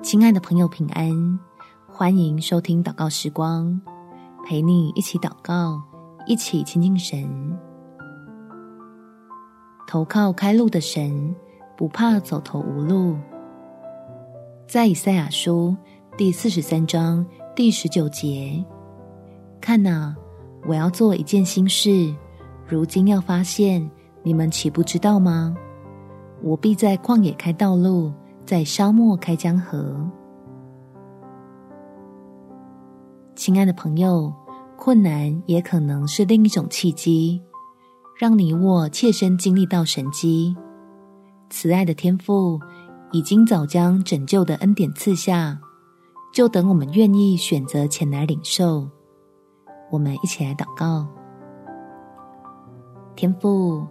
亲爱的朋友，平安！欢迎收听祷告时光，陪你一起祷告，一起亲近神。投靠开路的神，不怕走投无路。在以赛亚书第四十三章第十九节，看哪，我要做一件新事，如今要发现，你们岂不知道吗？我必在旷野开道路。在沙漠开江河，亲爱的朋友，困难也可能是另一种契机，让你我切身经历到神机。慈爱的天父已经早将拯救的恩典赐下，就等我们愿意选择前来领受。我们一起来祷告：天父，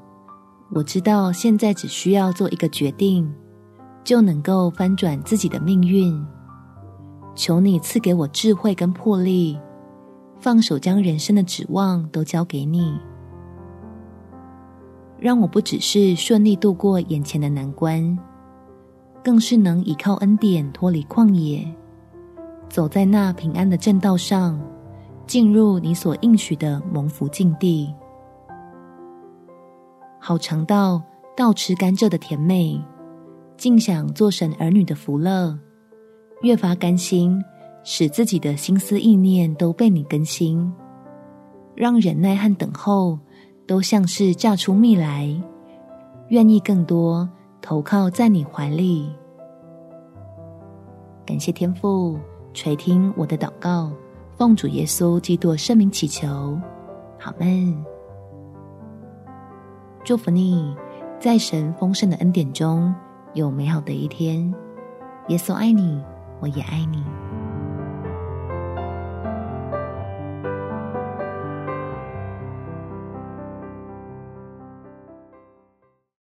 我知道现在只需要做一个决定。就能够翻转自己的命运。求你赐给我智慧跟魄力，放手将人生的指望都交给你，让我不只是顺利度过眼前的难关，更是能依靠恩典脱离旷野，走在那平安的正道上，进入你所应许的蒙福境地，好尝到倒吃甘蔗的甜美。尽享做神儿女的福乐，越发甘心，使自己的心思意念都被你更新，让忍耐和等候都像是榨出蜜来，愿意更多投靠在你怀里。感谢天父垂听我的祷告，奉主耶稣基督圣名祈求，好们。祝福你，在神丰盛的恩典中。有美好的一天，耶稣爱你，我也爱你。